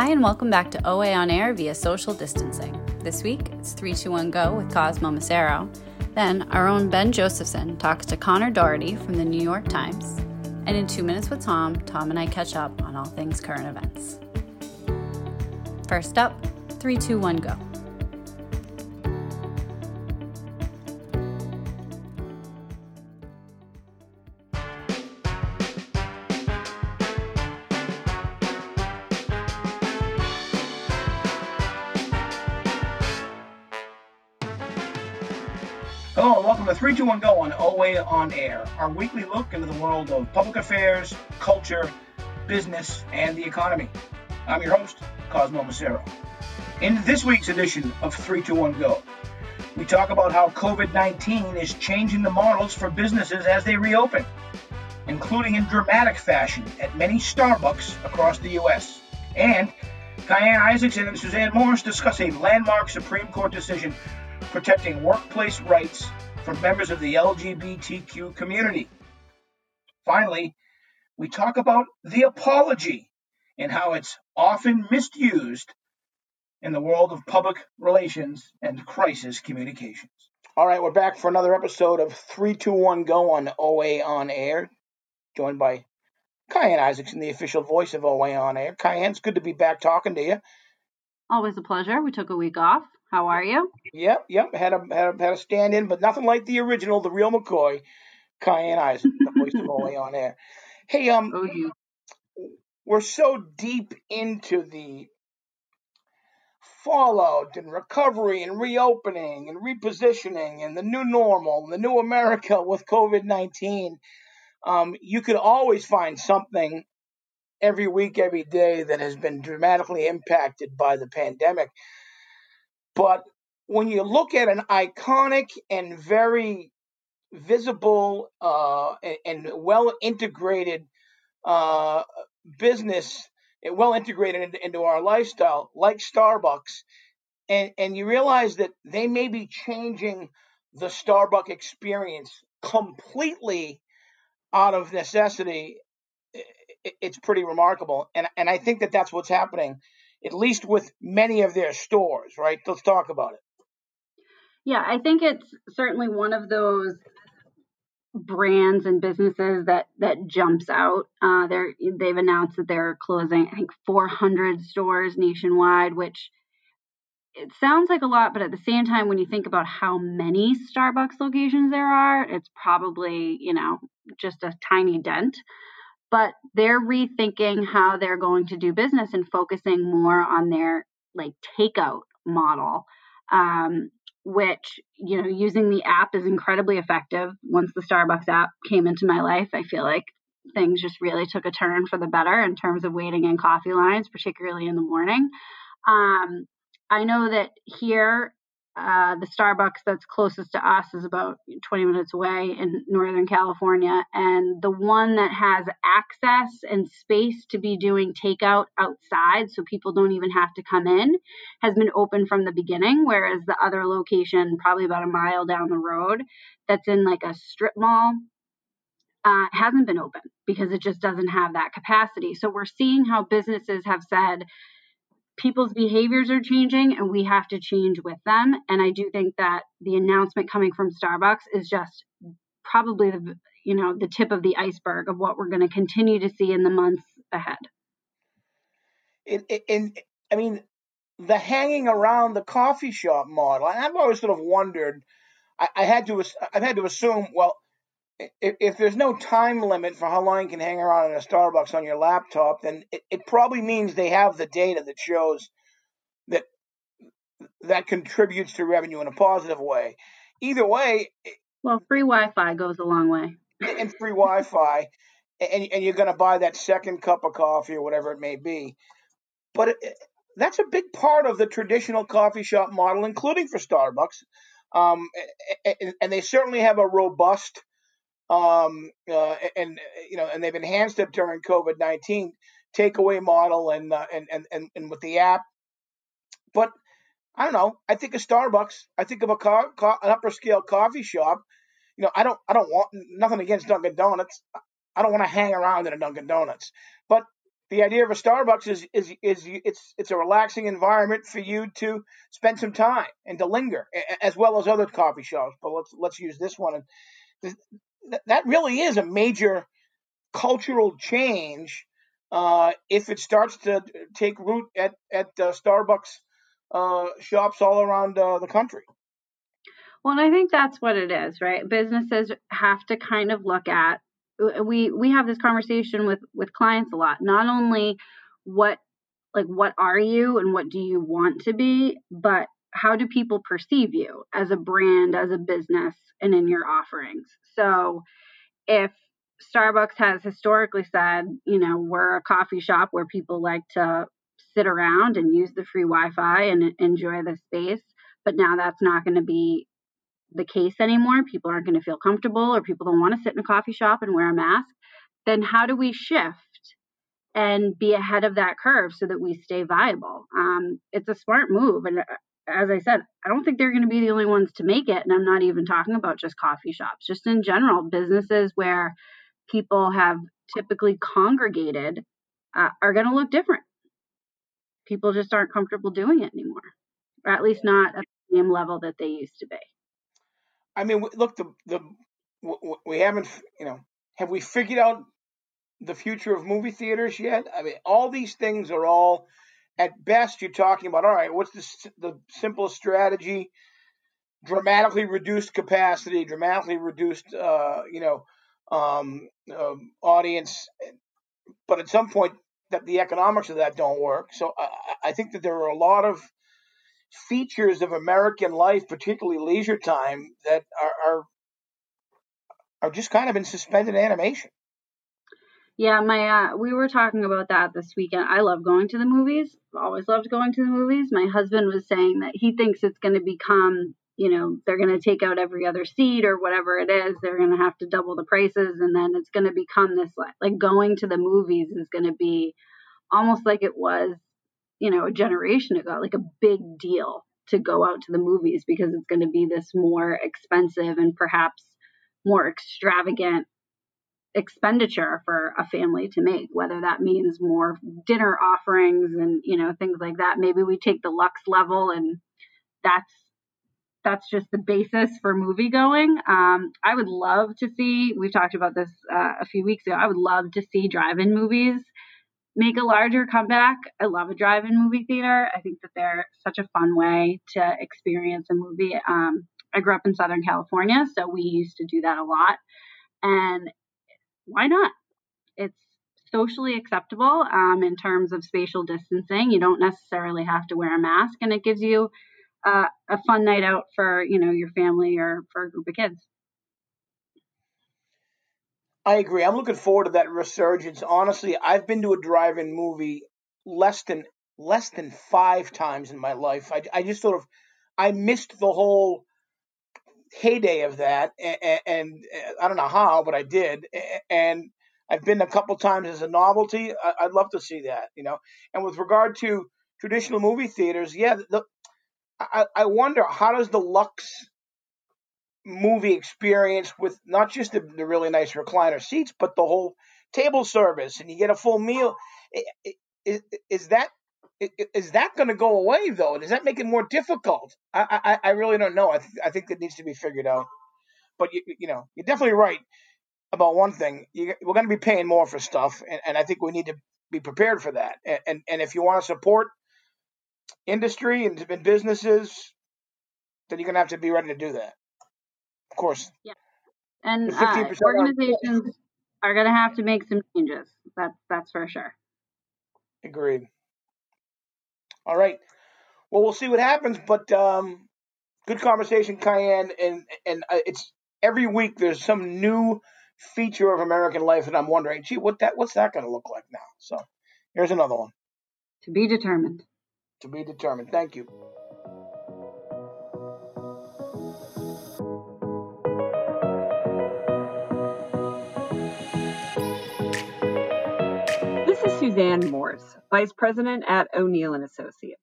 Hi, and welcome back to OA on Air via social distancing. This week, it's 321 Go with Cosmo Macero. Then, our own Ben Josephson talks to Conor Dougherty from the New York Times. And in Two Minutes with Tom, Tom and I catch up on all things current events. First up, 321 Go. 321 Go on OA On Air, our weekly look into the world of public affairs, culture, business, and the economy. I'm your host, Cosmo Macero. In this week's edition of 321 Go, we talk about how COVID 19 is changing the models for businesses as they reopen, including in dramatic fashion at many Starbucks across the U.S. And Diane Isaacson and Suzanne Morris discuss a landmark Supreme Court decision protecting workplace rights for members of the LGBTQ community. Finally, we talk about the apology and how it's often misused in the world of public relations and crisis communications. All right, we're back for another episode of 321 Go on OA On Air, joined by Kyan Isaacson, the official voice of OA On Air. Kyan, it's good to be back talking to you. Always a pleasure. We took a week off. How are you? Yep, yep. Had a had a, had a stand in, but nothing like the original, the real McCoy, Kyan Isaac, the voice of OA on air. Hey, um, Oh, we're so deep into the fallout and recovery and reopening and repositioning and the new normal and the new America with COVID nineteen. Um, you could always find something every week, every day that has been dramatically impacted by the pandemic. But when you look at an iconic and very visible uh, and, well integrated uh, business, well integrated into, our lifestyle, like Starbucks, and, and you realize that they may be changing the Starbucks experience completely out of necessity, it's pretty remarkable. And, and I think that that's what's happening, at least with many of their stores, right? Let's talk about it. Yeah, I think it's certainly one of those brands and businesses that that jumps out. Uh, they're they've announced that they're closing, I think, 400 stores nationwide, which it sounds like a lot, but at the same time, when you think about how many Starbucks locations there are, it's probably you know just a tiny dent. But they're rethinking how they're going to do business and focusing more on their like takeout model. Um, which you know using the app is incredibly effective once the starbucks app came into my life i feel like things just really took a turn for the better in terms of waiting in coffee lines particularly in the morning um, i know that here uh, the starbucks that's closest to us is about 20 minutes away in northern california and the one that has access and space to be doing takeout outside so people don't even have to come in has been open from the beginning, whereas the other location, probably about a mile down the road, that's in like a strip mall, uh, hasn't been open because it just doesn't have that capacity. So we're seeing how businesses have said people's behaviors are changing and we have to change with them. And I do think that the announcement coming from Starbucks is just probably the you know the tip of the iceberg of what we're going to continue to see in the months ahead. it, and I mean, the hanging around the coffee shop model. I've always sort of wondered. I, I had to. I've had to assume. Well, if, if there's no time limit for how long you can hang around in a Starbucks on your laptop, then it, it probably means they have the data that shows that that contributes to revenue in a positive way. Either way, Well, free Wi-Fi goes a long way. and free Wi-Fi, and, and you're going to buy that second cup of coffee or whatever it may be. But it, that's a big part of the traditional coffee shop model, including for Starbucks. Um, a- a- and they certainly have a robust, um, uh, and you know, and they've enhanced it during COVID nineteen takeaway model and, uh, and and and and with the app. But I don't know. I think of Starbucks. I think of a co- co- an upper scale coffee shop. You know, I don't I don't want nothing against Dunkin' Donuts. I don't want to hang around in a Dunkin' Donuts. But the idea of a Starbucks is is is it's it's a relaxing environment for you to spend some time and to linger, as well as other coffee shops. But let's let's use this one. That really is a major cultural change uh, if it starts to take root at at uh, Starbucks uh, shops all around uh, the country. Well, and I think that's what it is, right? Businesses have to kind of look at we we have this conversation with with clients a lot. Not only what like what are you and what do you want to be, but how do people perceive you as a brand, as a business, and in your offerings? So if Starbucks has historically said, you know, we're a coffee shop where people like to sit around and use the free Wi Fi and enjoy the space, but now that's not going to be the case anymore, people aren't going to feel comfortable or people don't want to sit in a coffee shop and wear a mask, then how do we shift and be ahead of that curve so that we stay viable? Um, it's a smart move. And uh, as I said, I don't think they're going to be the only ones to make it. And I'm not even talking about just coffee shops, just in general, businesses where people have typically congregated uh, are going to look different. People just aren't comfortable doing it anymore, or at least not at the same level that they used to be. I mean, look, the the we haven't, you know, have we figured out the future of movie theaters yet? I mean, all these things are all, at best, you're talking about. All right, what's the the simplest strategy? Dramatically reduced capacity, dramatically reduced, uh, you know, um, um, audience. But at some point, that the economics of that don't work. So I, I think that there are a lot of features of American life, particularly leisure time, that are are, are just kind of in suspended animation. Yeah, my uh, we were talking about that this weekend. I love going to the movies. Always loved going to the movies. My husband was saying that he thinks it's going to become, you know, they're going to take out every other seat or whatever it is. They're going to have to double the prices, and then it's going to become this like, like going to the movies is going to be almost like it was you know, a generation ago, like a big deal to go out to the movies because it's going to be this more expensive and perhaps more extravagant expenditure for a family to make whether that means more dinner offerings and you know things like that maybe we take the lux level and that's that's just the basis for movie going um, i would love to see we've talked about this uh, a few weeks ago i would love to see drive-in movies make a larger comeback. I love a drive-in movie theater. I think that they're such a fun way to experience a movie. Um, I grew up in Southern California, so we used to do that a lot. And why not? It's socially acceptable um, in terms of spatial distancing. You don't necessarily have to wear a mask, and it gives you uh, a fun night out for you know your family or for a group of kids. I agree. I'm looking forward to that resurgence. Honestly, I've been to a drive-in movie less than less than five times in my life. I, I just sort of I missed the whole heyday of that, and, and, I don't know how, but I did. And I've been a couple times as a novelty. I, would love to see that, you know. And with regard to traditional movie theaters, yeah, the, I, I wonder how does the Lux movie experience with not just the, the, really nice recliner seats, but the whole table service, and you get a full meal. Is, is that is that going to go away though? Does that make it more difficult? I I, I really don't know. I th- I think that needs to be figured out. But you you know you're definitely right about one thing. You, we're going to be paying more for stuff, and, and I think we need to be prepared for that. And and, and if you want to support industry and, and businesses, then you're going to have to be ready to do that. Of course. Yeah. And uh, organizations are going to have to make some changes. That's that's for sure. Agreed. All right. Well, we'll see what happens, but um, good conversation, Kyan, and and uh, it's every week there's some new feature of American life, and I'm wondering, gee, what that what's that going to look like now? So here's another one. To be determined. To be determined. Thank you. Suzanne Morse, Vice President at O'Neill and Associates.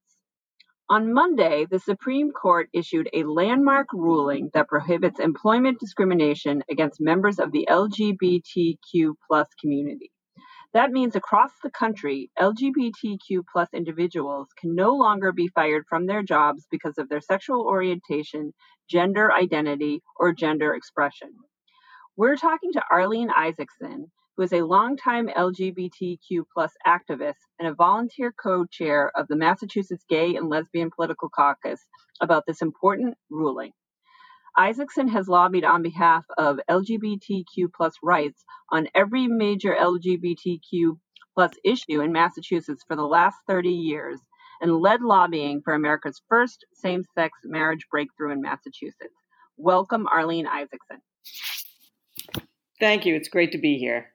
On Monday, the Supreme Court issued a landmark ruling that prohibits employment discrimination against members of the LGBTQ plus community. That means across the country, LGBTQ plus individuals can no longer be fired from their jobs because of their sexual orientation, gender identity, or gender expression. We're talking to Arlene Isaacson, who is a longtime LGBTQ plus activist and a volunteer co-chair of the Massachusetts Gay and Lesbian Political Caucus about this important ruling. Isaacson has lobbied on behalf of LGBTQ plus rights on every major LGBTQ plus issue in Massachusetts for the last 30 years and led lobbying for America's first same sex marriage breakthrough in Massachusetts. Welcome, Arlene Isaacson. Thank you. It's great to be here.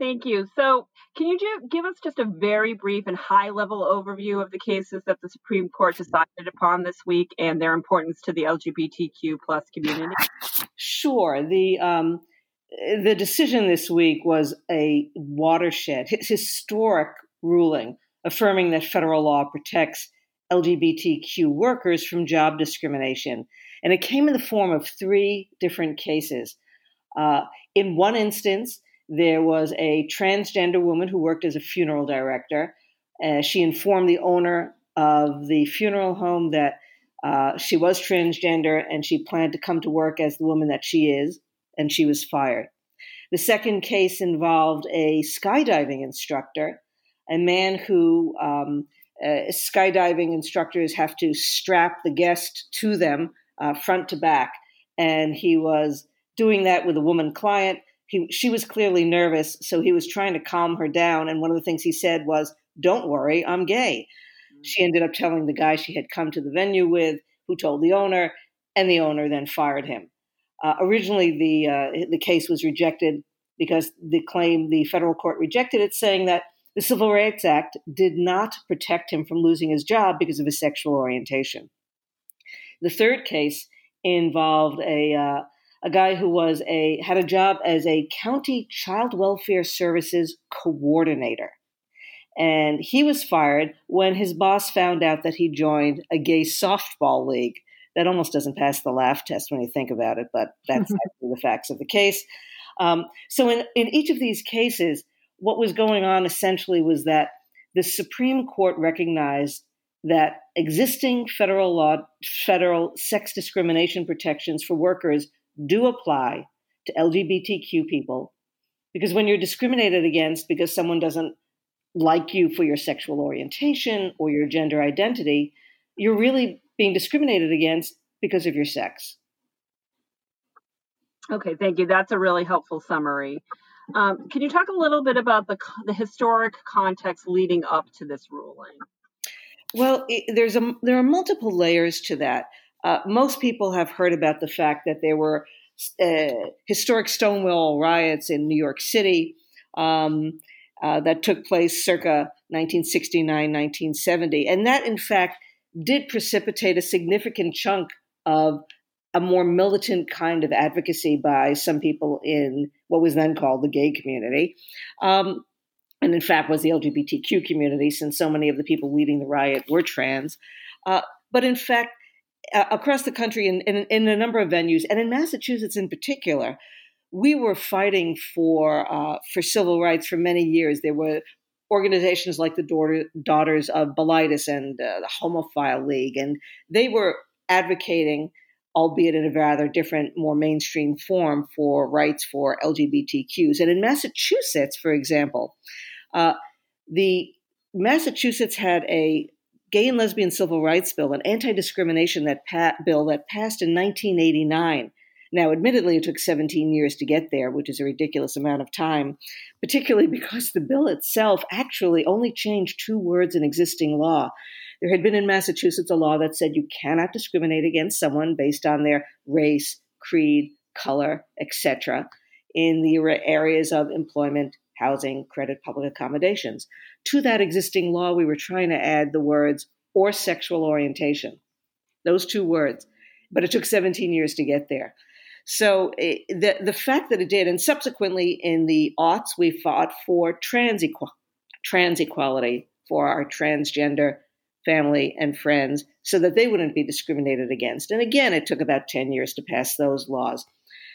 Thank you. So, can you give us just a very brief and high level overview of the cases that the Supreme Court decided upon this week and their importance to the LGBTQ plus community? Sure. The um, the decision this week was a watershed, historic ruling affirming that federal law protects LGBTQ workers from job discrimination, and it came in the form of three different cases. Uh, in one instance, there was a transgender woman who worked as a funeral director. Uh, she informed the owner of the funeral home that uh, she was transgender and she planned to come to work as the woman that she is, and she was fired. The second case involved a skydiving instructor, a man who um, uh, skydiving instructors have to strap the guest to them uh, front to back, and he was doing that with a woman client he, she was clearly nervous, so he was trying to calm her down. And one of the things he said was, Don't worry, I'm gay. Mm-hmm. She ended up telling the guy she had come to the venue with, who told the owner, and the owner then fired him. Uh, originally, the, uh, the case was rejected because the claim, the federal court rejected it, saying that the Civil Rights Act did not protect him from losing his job because of his sexual orientation. The third case involved a uh, a guy who was a had a job as a county child welfare services coordinator. And he was fired when his boss found out that he joined a gay softball league. That almost doesn't pass the laugh test when you think about it, but that's actually the facts of the case. Um, so, in, in each of these cases, what was going on essentially was that the Supreme Court recognized that existing federal law, federal sex discrimination protections for workers do apply to LGBTQ people because when you're discriminated against because someone doesn't like you for your sexual orientation or your gender identity, you're really being discriminated against because of your sex. Okay, thank you. That's a really helpful summary. Um, can you talk a little bit about the, the historic context leading up to this ruling? Well, it, there's a there are multiple layers to that. Uh, most people have heard about the fact that there were uh, historic Stonewall riots in New York City um, uh, that took place circa 1969, 1970. And that, in fact, did precipitate a significant chunk of a more militant kind of advocacy by some people in what was then called the gay community. Um, and in fact was the LGBTQ community, since so many of the people leading the riot were trans. Uh, but in fact, across the country in, in, in, a number of venues, and in Massachusetts in particular, we were fighting for uh, for civil rights for many years. There were organizations like the Daughter, Daughters of Bilitis and uh, the Homophile League, and they were advocating, albeit in a rather different, more mainstream form, for rights for LGBTQs. And in Massachusetts, for example, uh, the Massachusetts had a Gay and Lesbian Civil Rights Bill, an anti-discrimination that pa- bill that passed in 1989. Now, admittedly, it took 17 years to get there, which is a ridiculous amount of time, particularly because the bill itself actually only changed two words in existing law. There had been in Massachusetts a law that said you cannot discriminate against someone based on their race, creed, color, etc., in the areas of employment, housing, credit, public accommodations. To that existing law, we were trying to add the words or sexual orientation, those two words. But it took 17 years to get there. So it, eh, the the fact that it did, and subsequently in the aughts, we fought for trans, equ- trans equality for our transgender family and friends, so that they wouldn't be discriminated against. And again, it took about 10 years to pass those laws.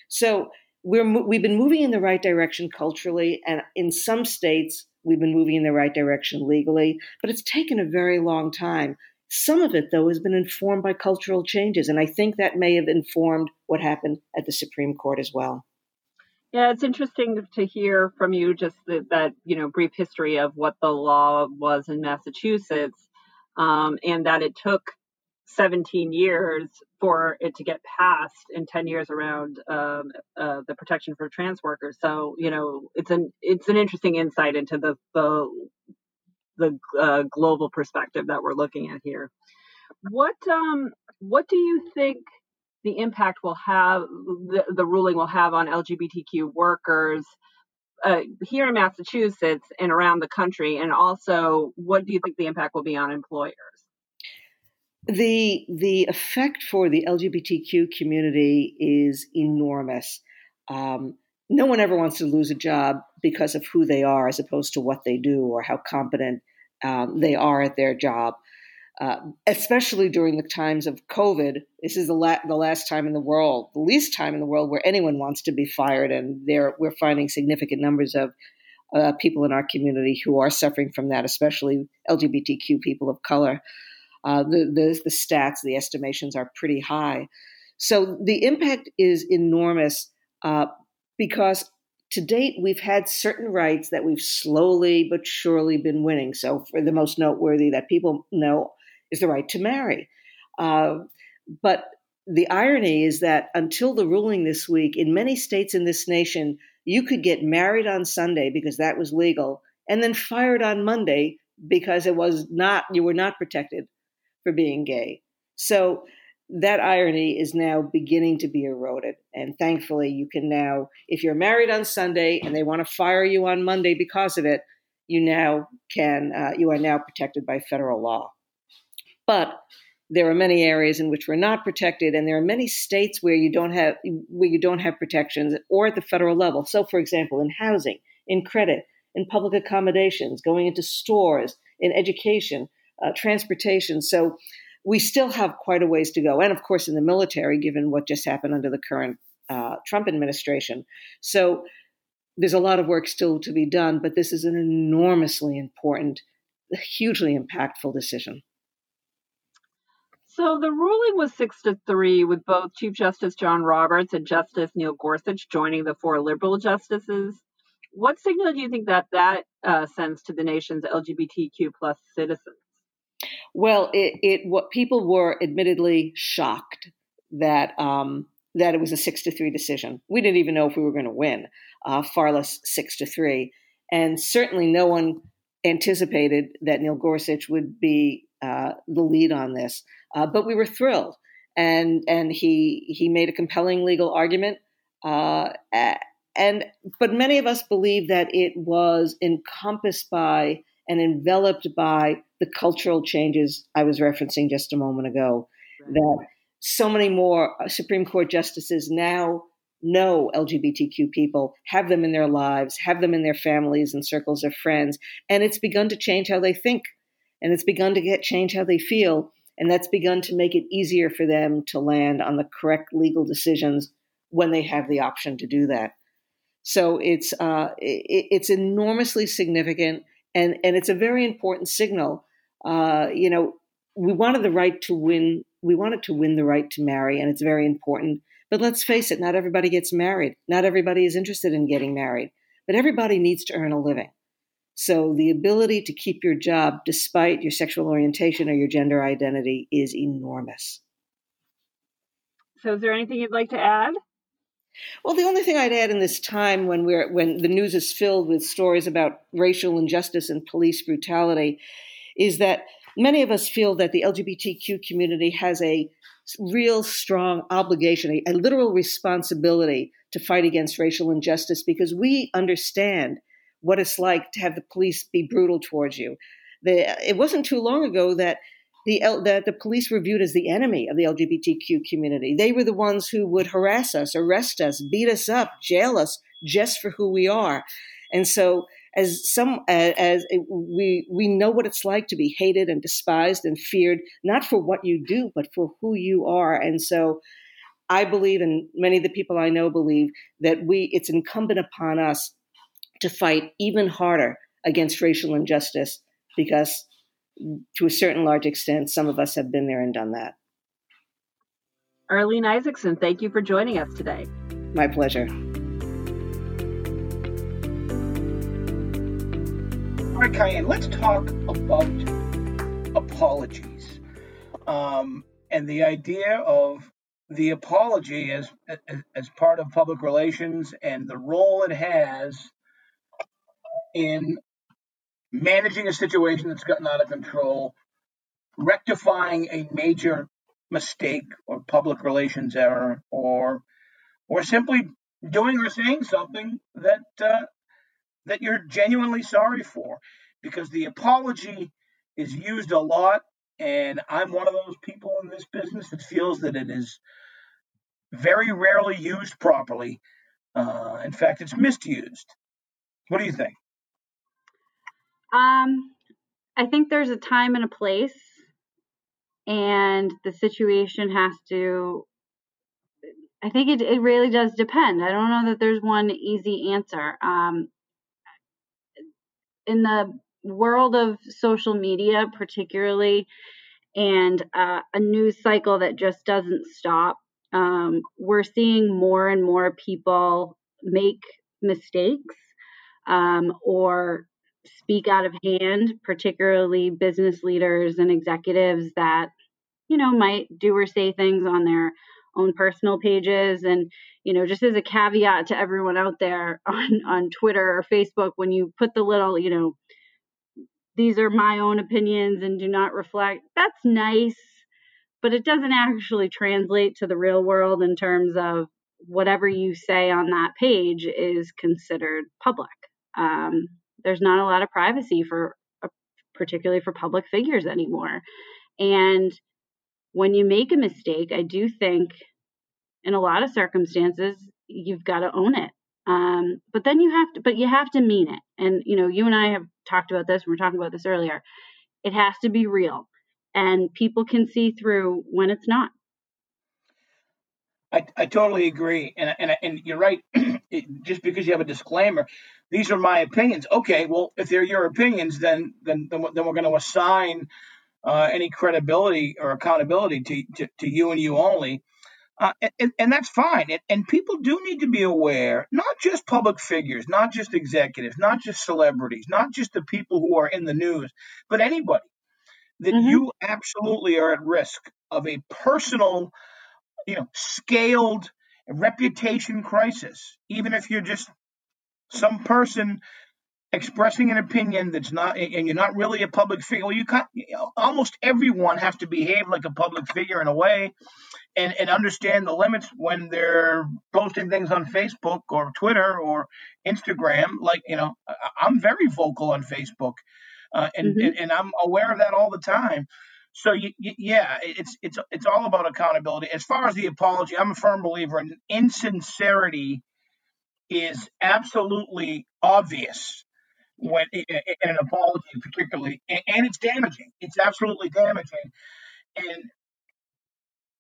So we're we've been moving in the right direction culturally, and in some states we've been moving in the right direction legally, but it's taken a very long time. Some of it, though, has been informed by cultural changes, and I think that may have informed what happened at the Supreme Court as well. Yeah, it's interesting to hear from you just that, that you know brief history of what the law was in Massachusetts, um, and that it took 17 years for it to get passed and 10 years around um, uh, the protection for trans workers. So you know, it's an it's an interesting insight into the the the uh, global perspective that we're looking at here. What um what do you think the impact will have the, the ruling will have on LGBTQ workers uh, here in Massachusetts and around the country, and also what do you think the impact will be on employers? The the effect for the LGBTQ community is enormous. Um, no one ever wants to lose a job because of who they are, as opposed to what they do or how competent um, they are at their job. Uh, especially during the times of COVID, this is the, la- the last time in the world, the least time in the world where anyone wants to be fired, and there we're finding significant numbers of uh, people in our community who are suffering from that, especially LGBTQ people of color uh, the, the, the stats, the estimations are pretty high. So the impact is enormous uh, because to date we've had certain rights that we've slowly but surely been winning. So for the most noteworthy that people know is the right to marry. Uh, but the irony is that until the ruling this week, in many states in this nation, you could get married on Sunday because that was legal, and then fired on Monday because it was not you were not protected for being gay. So that irony is now beginning to be eroded. And thankfully, you can now, if you're married on Sunday and they want to fire you on Monday because of it, you now can, uh, you are now protected by federal law. But there are many areas in which we're not protected, and there are many states where you don't have where you don't have protections, or at the federal level. So, for example, in housing, in credit, in public accommodations, going into stores, in education, uh, transportation. So we still have quite a ways to go. And of course, in the military, given what just happened under the current uh, Trump administration. So there's a lot of work still to be done, but this is an enormously important, hugely impactful decision. So the ruling was six to three, with both Chief Justice John Roberts and Justice Neil Gorsuch joining the four liberal justices. What signal do you think that that uh, sends to the nation's LGBTQ plus citizens? Well, it, it what people were admittedly shocked that um, that it was a six to three decision. We didn't even know if we were going to win, uh, far less six to three, and certainly no one anticipated that Neil Gorsuch would be uh, the lead on this. Uh, but we were thrilled, and and he he made a compelling legal argument. Uh, and but many of us believe that it was encompassed by and enveloped by the cultural changes I was referencing just a moment ago. Right. That so many more uh, Supreme Court justices now know LGBTQ people, have them in their lives, have them in their families and circles of friends, and it's begun to change how they think, and it's begun to get change how they feel, and that's begun to make it easier for them to land on the correct legal decisions when they have the option to do that. So it's uh, it, it's enormously significant and and it's a very important signal. Uh, you know, we wanted the right to win. We wanted to win the right to marry, and it's very important. But let's face it, not everybody gets married. Not everybody is interested in getting married. But everybody needs to earn a living. So the ability to keep your job despite your sexual orientation or your gender identity is enormous. So, is there anything you'd like to add? Well, the only thing I'd add in this time when we're when the news is filled with stories about racial injustice and police brutality is that many of us feel that the LGBTQ community has a real strong obligation, a, a literal responsibility to fight against racial injustice because we understand what it's like to have the police be brutal towards you. The, it wasn't too long ago that the, the police were viewed as the enemy of the LGBTQ community. They were the ones who would harass us, arrest us, beat us up, jail us just for who we are. And so, as some as we we know what it's like to be hated and despised and feared, not for what you do, but for who you are. And so, I believe, and many of the people I know believe, that we it's incumbent upon us to fight even harder against racial injustice because, to a certain large extent, some of us have been there and done that. Arlene Isaacson, thank you for joining us today. My pleasure. All right, Kyan, let's talk about apologies um, and the idea of the apology as, as, as part of public relations and the role it has in managing a situation that's gotten out of control, rectifying a major mistake or public relations error, or or simply doing or saying something that uh, that you're genuinely sorry for, because the apology is used a lot, and I'm one of those people in this business that feels that it is very rarely used properly. Uh, in fact, it's misused. What do you think? Um, I think there's a time and a place, and the situation has to. I think it, it really does depend. I don't know that there's one easy answer. Um, in the world of social media, particularly, and uh, a news cycle that just doesn't stop, um, we're seeing more and more people make mistakes um, or speak out of hand, particularly business leaders and executives that, you know, might do or say things on their own personal pages. And, you know, just as a caveat to everyone out there on, on Twitter or Facebook, when you put the little, you know, these are my own opinions and do not reflect, that's nice, but it doesn't actually translate to the real world in terms of whatever you say on that page is considered public. Um, there's not a lot of privacy for uh, particularly for public figures anymore. And when you make a mistake i do think in a lot of circumstances you've got to own it. Um, but then you have to but you have to mean it. And you know you and i have talked about this we were talking about this earlier. It has to be real. And people can see through when it's not I, I totally agree, and and and you're right. it, just because you have a disclaimer, these are my opinions. Okay, well, if they're your opinions, then then then, then we're going to assign uh, any credibility or accountability to, to, to you and you only. Uh, and, and, that's fine. And, and, people do need to be aware, not just public figures, not just executives, not just celebrities, not just the people who are in the news, but anybody, that mm-hmm. you absolutely are at risk of a personal you know, scaled reputation crisis, even if you're just some person expressing an opinion that's not, and you're not really a public figure. Well, you can't, you know, almost everyone has to behave like a public figure in a way and, and understand the limits when they're posting things on Facebook or Twitter or Instagram. Like, you know, I'm very vocal on Facebook uh, and, mm-hmm. and, and I'm aware of that all the time. So you, you, yeah, it's it's it's all about accountability. As far as the apology, I'm a firm believer in insincerity is absolutely obvious when in an apology, particularly, and it's damaging. It's absolutely damaging, and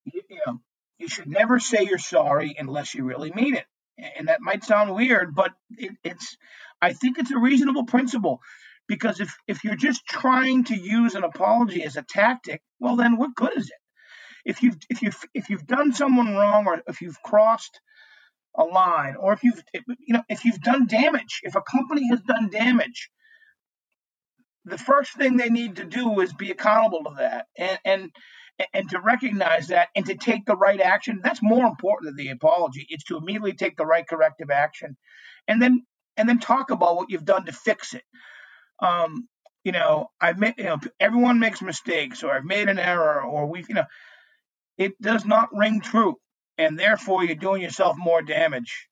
you know you should never say you're sorry unless you really mean it. And that might sound weird, but it, it's I think it's a reasonable principle. Because if, if you're just trying to use an apology as a tactic, well, then what good is it? If you've if you've if you've done someone wrong, or if you've crossed a line, or if you've you know if you've done damage, if a company has done damage, the first thing they need to do is be accountable to that, and and and to recognize that and to take the right action. That's more important than the apology. It's to immediately take the right corrective action, and then and then talk about what you've done to fix it um, you know, I've made, you know, everyone makes mistakes, or I've made an error, or we've, you know, it does not ring true, and therefore you're doing yourself more damage.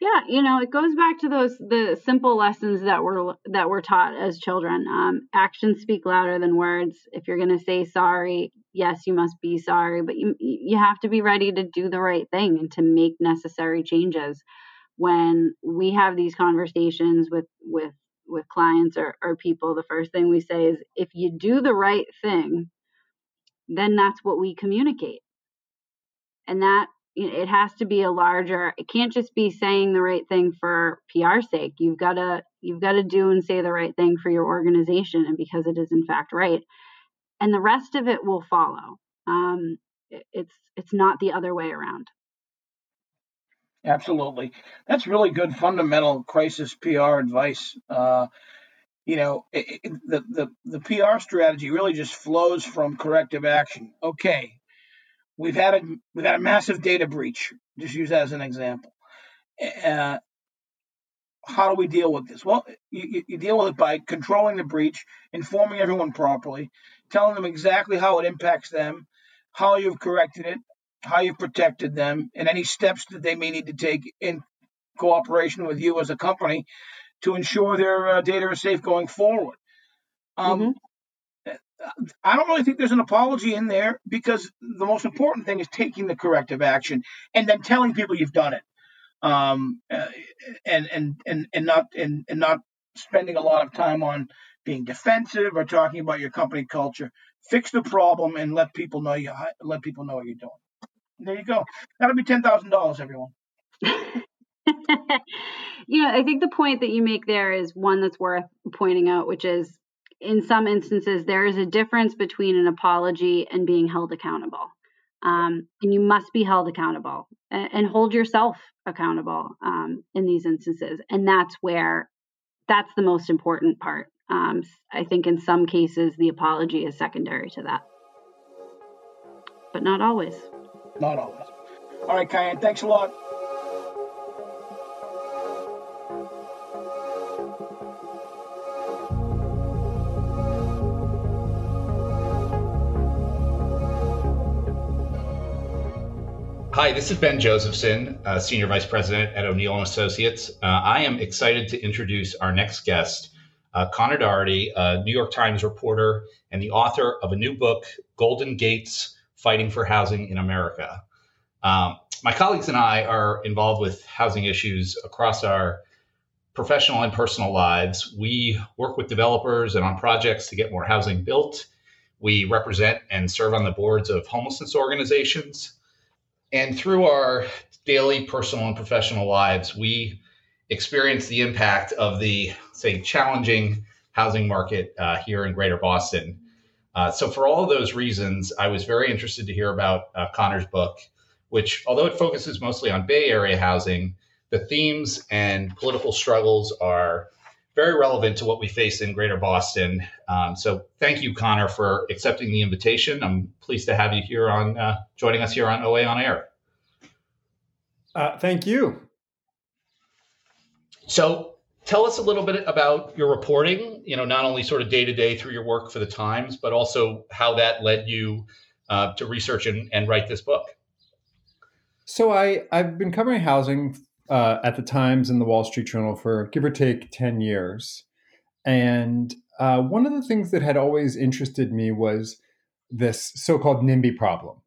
Yeah, you know, it goes back to those the simple lessons that were that were taught as children. Um, actions speak louder than words. If you're going to say sorry, yes, you must be sorry, but you you have to be ready to do the right thing and to make necessary changes when we have these conversations with with with clients or, or people the first thing we say is if you do the right thing then that's what we communicate. And that it has to be a larger it can't just be saying the right thing for pr sake. You've got to you've got to do and say the right thing for your organization and because it is in fact right and the rest of it will follow. Um, it's it's not the other way around absolutely that's really good fundamental crisis pr advice uh, you know it, it, the, the the pr strategy really just flows from corrective action okay we've had a we've had a massive data breach. Just use that as an example. Uh, how do we deal with this? Well, you, you, deal with it by controlling the breach, informing everyone properly, telling them exactly how it impacts them, how you've corrected it, how you've protected them, and any steps that they may need to take in cooperation with you as a company to ensure their uh, data is safe going forward. Um, mm-hmm. I don't really think there's an apology in there because the most important thing is taking the corrective action and then telling people you've done it, um, uh, and and and and not and, and not spending a lot of time on being defensive or talking about your company culture. Fix the problem and let people know you let people know what you're doing. There you go. That'll be ten thousand dollars, everyone. you know, I think the point that you make there is one that's worth pointing out, which is in some instances, there is a difference between an apology and being held accountable. Um, and you must be held accountable and, and hold yourself accountable um, in these instances. And that's where that's the most important part. Um, I think in some cases, the apology is secondary to that, but not always. Not always. All right, Kyan, thanks a lot. Hi, this is Ben Josephson, uh, Senior Vice President at O'Neill and Associates. Uh, I am excited to introduce our next guest, uh, Conor Dougherty, a New York Times reporter and the author of a new book, Golden Gates: Fighting for Housing in America. Um, my colleagues and I are involved with housing issues across our professional and personal lives. We work with developers and on projects to get more housing built. We represent and serve on the boards of homelessness organizations. And through our daily personal and professional lives, we experience the impact of the, say, challenging housing market uh, here in Greater Boston. Uh, so, for all of those reasons, I was very interested to hear about uh, Conor's book, which, although it focuses mostly on Bay Area housing, the themes and political struggles are very relevant to what we face in Greater Boston. Um, so, thank you, Conor, for accepting the invitation. I'm pleased to have you here on uh, joining us here on OA on Air. Uh, thank you. So, tell us a little bit about your reporting. You know, not only sort of day to day through your work for the Times, but also how that led you uh, to research and, and write this book. So, I I've been covering housing uh, at the Times and the Wall Street Journal for give or take ten years, and uh, one of the things that had always interested me was this so-called NIMBY problem.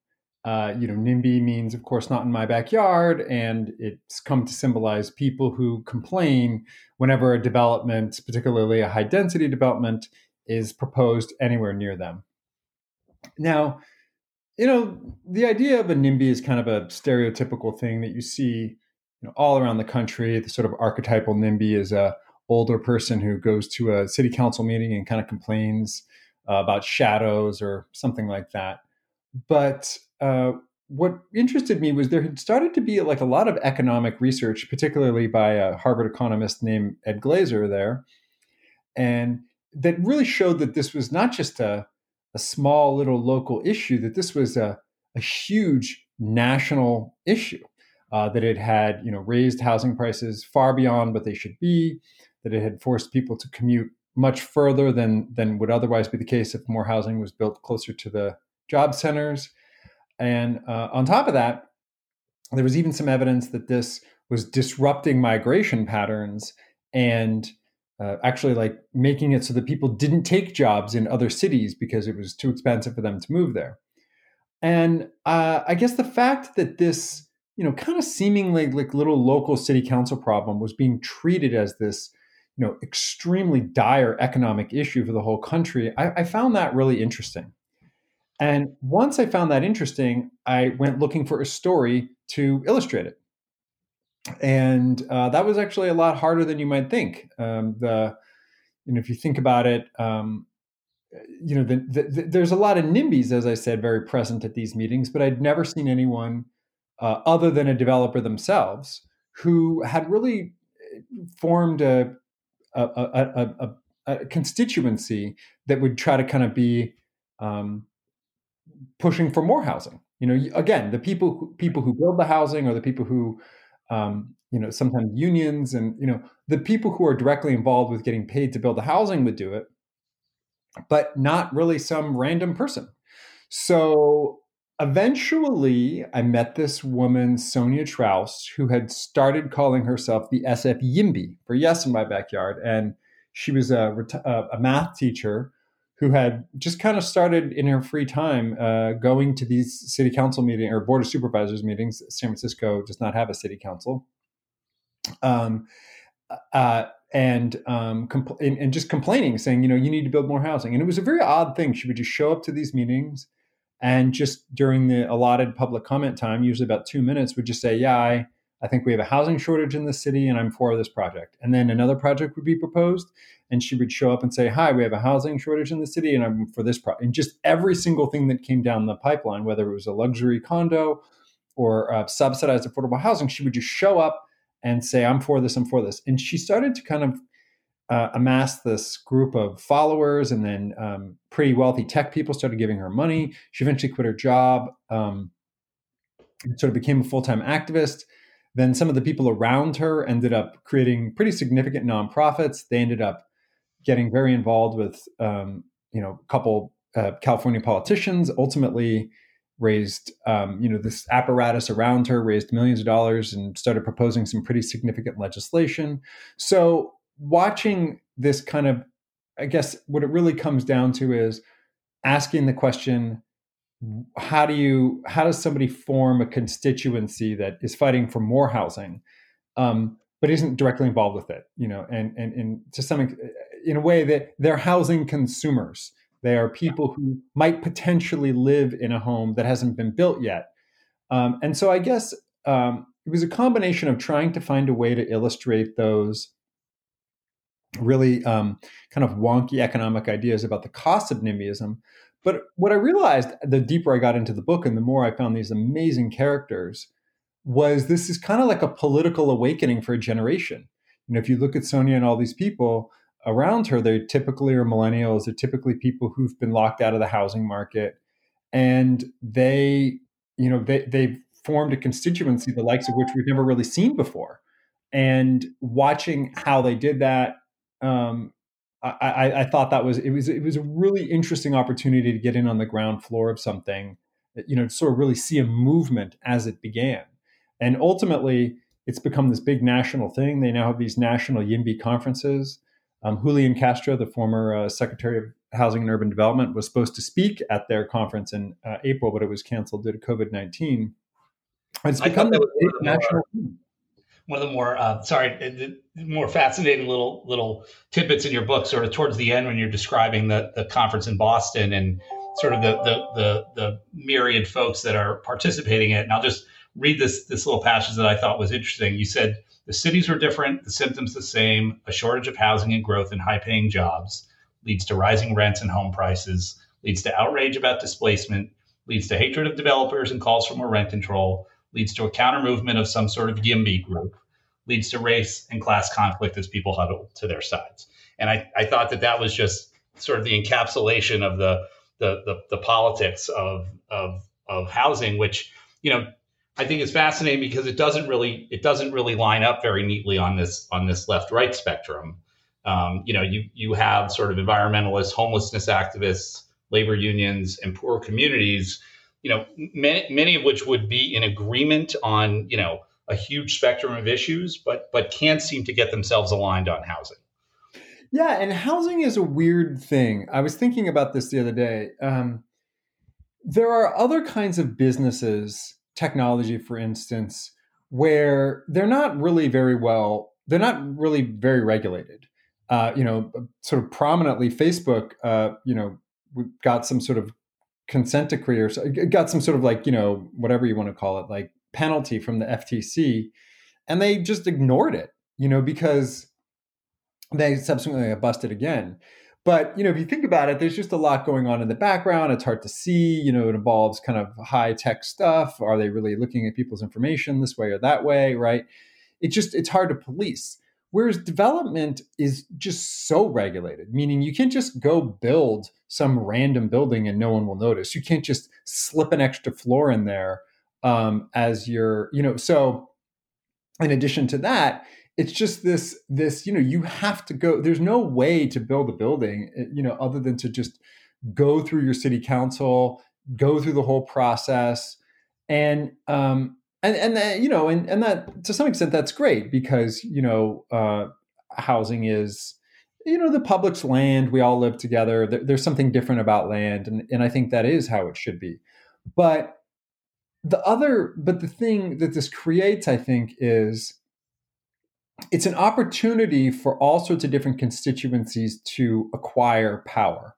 Uh, you know, NIMBY means, of course, not in my backyard, and it's come to symbolize people who complain whenever a development, particularly a high density development, is proposed anywhere near them. Now, you know, the idea of a NIMBY is kind of a stereotypical thing that you see you know, all around the country. The sort of archetypal NIMBY is a older person who goes to a city council meeting and kind of complains uh, about shadows or something like that. But uh, what interested me was there had started to be like a lot of economic research, particularly by a Harvard economist named Ed Glaeser there, and that really showed that this was not just a, a small little local issue, that this was a, a huge national issue. Uh, that it had, you know, raised housing prices far beyond what they should be, that it had forced people to commute much further than than would otherwise be the case if more housing was built closer to the job centers, and uh, on top of that, there was even some evidence that this was disrupting migration patterns and uh, actually like making it so that people didn't take jobs in other cities because it was too expensive for them to move there. And uh, I guess the fact that this, you know, kind of seemingly like little local city council problem was being treated as this, you know, extremely dire economic issue for the whole country, I, I found that really interesting. And once I found that interesting, I went looking for a story to illustrate it. And uh, that was actually a lot harder than you might think. Um, the, you know, if you think about it, um, you know, the, the, the, there's a lot of NIMBYs, as I said, very present at these meetings, but I'd never seen anyone uh, other than a developer themselves who had really uh, formed a, a, a, a constituency that would try to kind of be um, pushing for more housing. You know, again, the people who, people who build the housing or the people who, um, you know, sometimes unions and you know the people who are directly involved with getting paid to build the housing would do it, but not really some random person. So eventually, I met this woman, Sonia Trauss, who had started calling herself the SF Yimby for Yes in My Backyard, and she was a, a math teacher who had just kind of started in her free time uh, going to these city council meetings or board of supervisors meetings. San Francisco does not have a city council. Um, uh, and, um, compl- and, and just complaining, saying, you know, you need to build more housing. And it was a very odd thing. She would just show up to these meetings and just during the allotted public comment time, usually about two minutes, would just say, yeah, I, I think we have a housing shortage in the city and I'm for this project. And then another project would be proposed and she would show up and say, Hi, we have a housing shortage in the city and I'm for this project. And just every single thing that came down the pipeline, whether it was a luxury condo or subsidized affordable housing, she would just show up and say, I'm for this, I'm for this. And she started to kind of uh, amass this group of followers, and then um, pretty wealthy tech people started giving her money. She eventually quit her job, um, sort of became a full time activist. Then some of the people around her ended up creating pretty significant nonprofits. They ended up getting very involved with, um, you know, a couple uh, California politicians. Ultimately, raised, um, you know, this apparatus around her raised millions of dollars and started proposing some pretty significant legislation. So watching this kind of, I guess, what it really comes down to is asking the question how do you how does somebody form a constituency that is fighting for more housing um, but isn't directly involved with it you know and and, and to some extent, in a way that they're housing consumers. They are people who might potentially live in a home that hasn't been built yet. Um, and so i guess um, it was a combination of trying to find a way to illustrate those really um, kind of wonky economic ideas about the cost of NIMBYism but what I realized the deeper I got into the book and the more I found these amazing characters was this is kind of like a political awakening for a generation. You know, if you look at Sonia and all these people around her, they typically are millennials, they're typically people who've been locked out of the housing market. And they, you know, they they've formed a constituency the likes of which we've never really seen before. And watching how they did that um, I, I, thought that was it was it was a really interesting opportunity to get in on the ground floor of something, you know, to sort of really see a movement as it began, and ultimately it's become this big national thing. They now have these national YIMBY conferences. Um, Julian Castro, the former uh, Secretary of Housing and Urban Development, was supposed to speak at their conference in uh, April, but it was canceled due to COVID nineteen. It's become a national thing one of the more uh, sorry more fascinating little little tidbits in your book sort of towards the end when you're describing the the conference in Boston and sort of the the the, the myriad folks that are participating in it. And I'll just read this this little passage that I thought was interesting. You said the cities were different the symptoms the same a shortage of housing and growth and high paying jobs leads to rising rents and home prices leads to outrage about displacement leads to hatred of developers and calls for more rent control leads to a counter movement of some sort of YIMBY group, leads to race and class conflict as people huddle to their sides. And I, I thought that that was just sort of the encapsulation of the the the, the politics of, of of housing, which you know I think is fascinating because it doesn't really it doesn't really line up very neatly on this on this left right spectrum. Um, you know, you you have sort of environmentalists, homelessness activists, labor unions, and poor communities you know, many, many of which would be in agreement on, you know, a huge spectrum of issues, but but can't seem to get themselves aligned on housing. Yeah, and housing is a weird thing. I was thinking about this the other day. Um, there are other kinds of businesses, technology, for instance, where they're not really very well. They're not really very regulated. Uh, you know, sort of prominently, Facebook. Uh, you know, we've got some sort of consent decree or so, got some sort of like you know whatever you want to call it like penalty from the FTC, and they just ignored it, you know, because they subsequently busted again. But you know, if you think about it, there's just a lot going on in the background. It's hard to see. You know, it involves kind of high tech stuff. Are they really looking at people's information this way or that way? Right? It just it's hard to police. Whereas development is just so regulated, meaning you can't just go build some random building and no one will notice. You can't just slip an extra floor in there um, as your, you know. So, in addition to that, it's just this this you know you have to go. There's no way to build a building, eh, you know, other than to just go through your city council, go through the whole process, and um, and and that, you know and and that to some extent that's great because you know uh, housing is you know the public's land. We all live together. There, there's something different about land and and i think that is how it should be. But the other but the thing that this creates i think is it's an opportunity for all sorts of different constituencies to acquire power.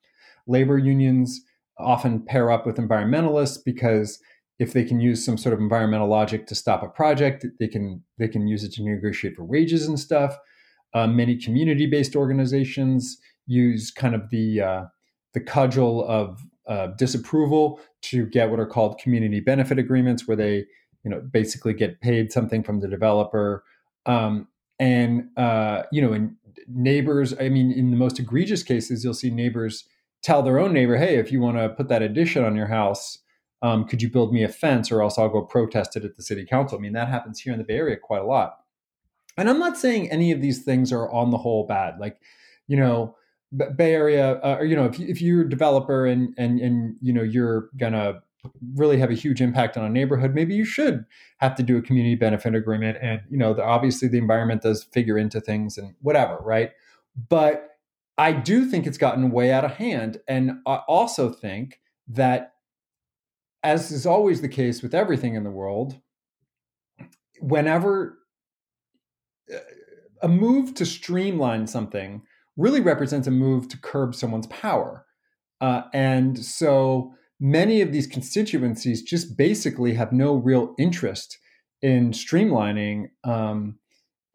Labor unions often pair up with environmentalists because if they can use some sort of environmental logic to stop a project, they can they can use it to negotiate for wages and stuff. Uh, many community-based organizations use kind of the uh, the cudgel of uh, disapproval to get what are called community benefit agreements, where they you know basically get paid something from the developer. Um, and uh, you know, and neighbors. I mean, in the most egregious cases, you'll see neighbors tell their own neighbor, "Hey, if you want to put that addition on your house." Um, could you build me a fence or else I'll go protest it at the city council? I mean, that happens here in the Bay Area quite a lot. And I'm not saying any of these things are on the whole bad. Like, you know, Bay Area, uh, or you know, if, if you're a developer and and and you know you're gonna really have a huge impact on a neighborhood, maybe you should have to do a community benefit agreement. And you know, the, obviously the environment does figure into things and whatever, right? But I do think it's gotten way out of hand, and I also think that as is always the case with everything in the world, whenever uh, a move to streamline something really represents a move to curb someone's power. Uh, and so many of these constituencies just basically have no real interest in streamlining um,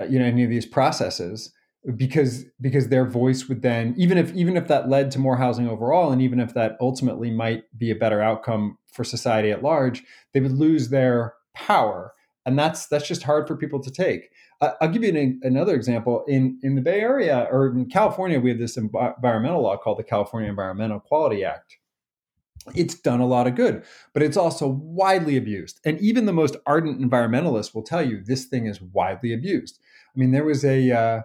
you know any of these processes because because their voice would then even if even if that led to more housing overall and even if that ultimately might be a better outcome for society at large they would lose their power. And that's that's just hard for people to take. Uh, i'll give you an, another example. In in the bay area or in california we have this environmental law called the california environmental quality act. It's done a lot of good but it's also widely abused. And even the most ardent environmentalists will tell you this thing is widely abused. I mean there was a uh,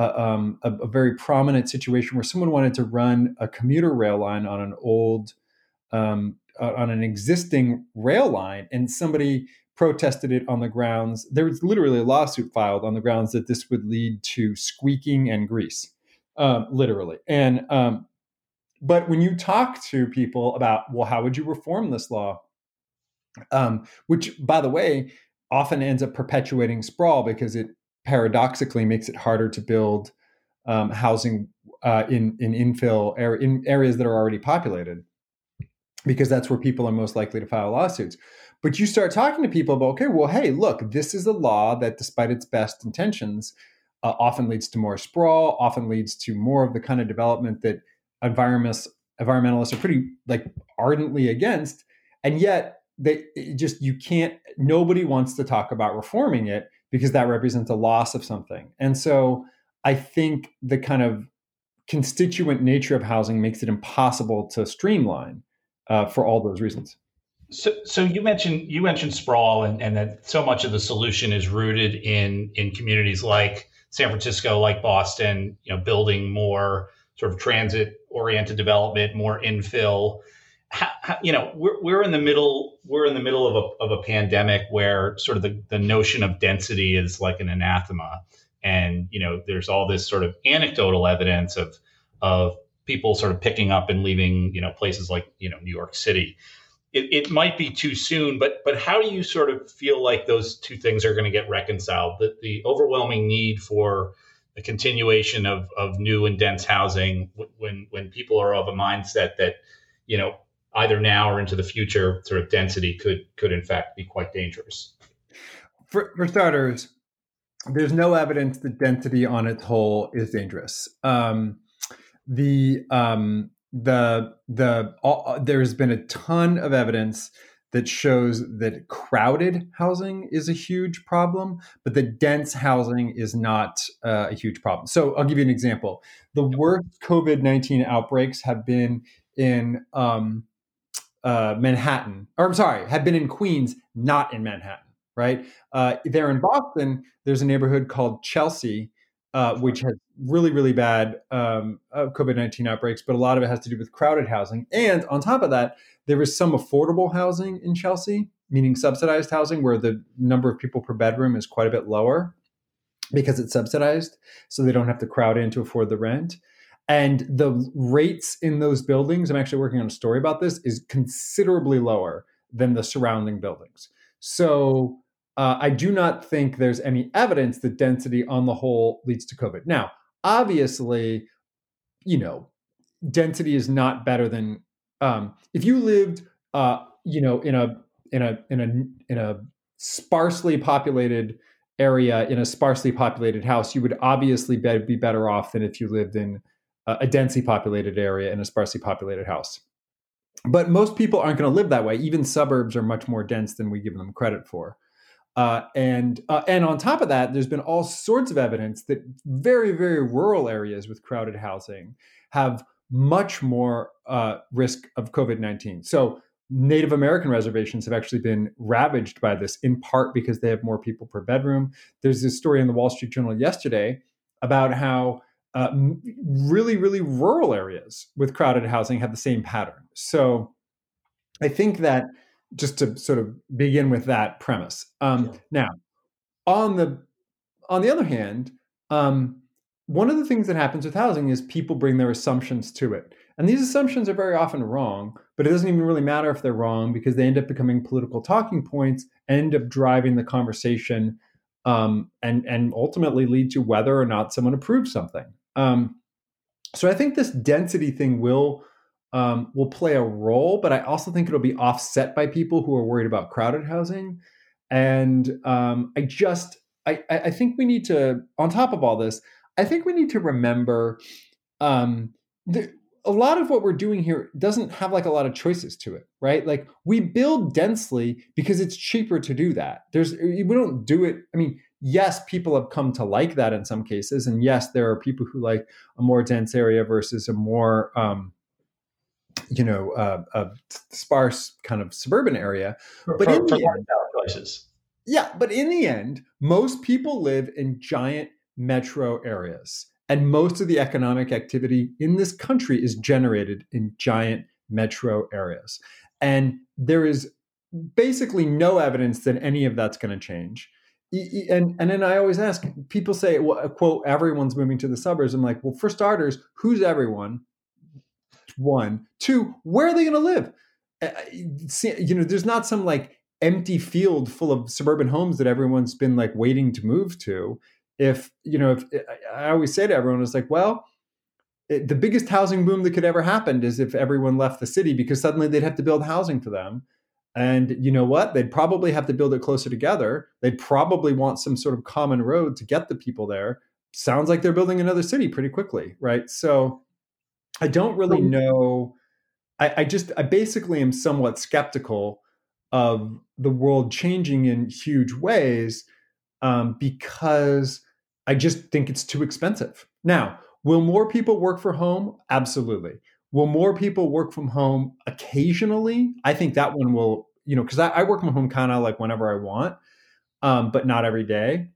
a, um, a, a, very prominent situation where someone wanted to run a commuter rail line on an old, um, uh, on an existing rail line, and somebody protested it on the grounds. There was literally a lawsuit filed on the grounds that this would lead to squeaking and grease, um, literally. And um, but when you talk to people about, well, how would you reform this law? Um, which, by the way, often ends up perpetuating sprawl because it paradoxically makes it harder to build um, housing uh, in in infill area, in areas that are already populated, because that's where people are most likely to file lawsuits. But you start talking to people about, okay, well, hey, look, this is a law that, despite its best intentions, uh, often leads to more sprawl, often leads to more of the kind of development that environmentalists are pretty like ardently against, and yet they just you can't. Nobody wants to talk about reforming it because that represents a loss of something. And so I think the kind of constituent nature of housing makes it impossible to streamline uh, for all those reasons. So, so you mentioned you mentioned sprawl, and, and that so much of the solution is rooted in in communities like San Francisco, like Boston. You know, building more sort of transit oriented development, more infill how, you know we're, we're in the middle we're in the middle of a, of a pandemic where sort of the, the notion of density is like an anathema. And you know there's all this sort of anecdotal evidence of of people sort of picking up and leaving you know places like you know New York City. It, it might be too soon but but how do you sort of feel like those two things are going to get reconciled? The, the overwhelming need for the continuation of, of new and dense housing when when people are of a mindset that you know either now or into the future, sort of density could could in fact be quite dangerous. For, for starters, there's no evidence that density on its whole is dangerous. Um, the um, the the all, there's been a ton of evidence that shows that crowded housing is a huge problem, but the dense housing is not uh, a huge problem. So I'll give you an example. The worst COVID 19 outbreaks have been in um, uh, Manhattan, or I'm sorry, have been in Queens, not in Manhattan, right? Uh, there in Boston, there's a neighborhood called Chelsea. Uh, which has really, really bad um, uh, COVID 19 outbreaks, but a lot of it has to do with crowded housing. And on top of that, there is some affordable housing in Chelsea, meaning subsidized housing, where the number of people per bedroom is quite a bit lower because it's subsidized. So they don't have to crowd in to afford the rent. And the rates in those buildings, I'm actually working on a story about this, is considerably lower than the surrounding buildings. So uh, I do not think there's any evidence that density on the whole leads to COVID. Now, obviously, you know, density is not better than um, if you lived, uh, you know, in a in a in a in a sparsely populated area in a sparsely populated house, you would obviously be better off than if you lived in a densely populated area in a sparsely populated house. But most people aren't going to live that way. Even suburbs are much more dense than we give them credit for. Uh, and uh, and on top of that, there's been all sorts of evidence that very very rural areas with crowded housing have much more uh, risk of COVID 19. So, Native American reservations have actually been ravaged by this, in part because they have more people per bedroom. There's this story in the Wall Street Journal yesterday about how uh, really, really rural areas with crowded housing have the same pattern. So, I think that just to sort of begin with that premise. Um, Now, on the on the other hand, um, one of the things that happens with housing is people bring their assumptions to it. And these assumptions are very often wrong, but it doesn't even really matter if they're wrong because they end up becoming political talking points, end up driving the conversation, um, and, and ultimately lead to whether or not someone approves something. Um, so I think this density thing will um, will play a role, but I also think it'll be offset by people who are worried about crowded housing. And um, I just I, I think we need to, on top of all this, I think we need to remember um, the, a lot of what we're doing here doesn't have like a lot of choices to it, right? Like we build densely because it's cheaper to do that. There's we don't do it. I mean, yes, people have come to like that in some cases, and yes, there are people who like a more dense area versus a more um, you know uh, a sparse kind of suburban area. For, but in for the end, choices. Yeah, but in the end, most people live in giant metro areas. And most of the economic activity in this country is generated in giant metro areas. And there is basically no evidence that any of that's going to change. And, and then I always ask people say, well, uh, quote, everyone's moving to the suburbs. I'm like, well, for starters, who's everyone? One. Two, where are they going to live? Uh, uh, you know, there's not some like empty field full of suburban homes that everyone's been like waiting to move to if you know if i always say to everyone it's like well it, the biggest housing boom that could ever happen is if everyone left the city because suddenly they'd have to build housing for them and you know what they'd probably have to build it closer together they'd probably want some sort of common road to get the people there sounds like they're building another city pretty quickly right so i don't really know I, I just i basically am somewhat skeptical of the world changing in huge ways um, because I just think it's too expensive. Now, will more people work for home? Absolutely. Will more people work from home occasionally? I think that one will, you know, because I, I, work from home kind of like whenever I want, um, but not every day.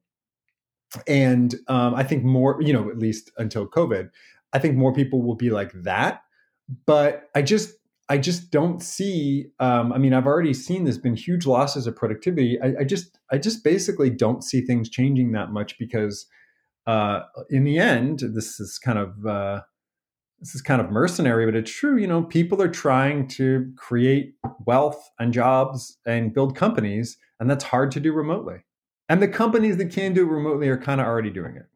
And um, I think more, you know, at least until COVID, I think more people will be like that. But I just, I just don't see. Um, I mean, I've already seen there's been huge losses of productivity. I, I just, I just basically don't see things changing that much because, uh, in the end, this is kind of uh, this is kind of mercenary, but it's true. You know, people are trying to create wealth and jobs and build companies, and that's hard to do remotely. And the companies that can do it remotely are kind of already doing it.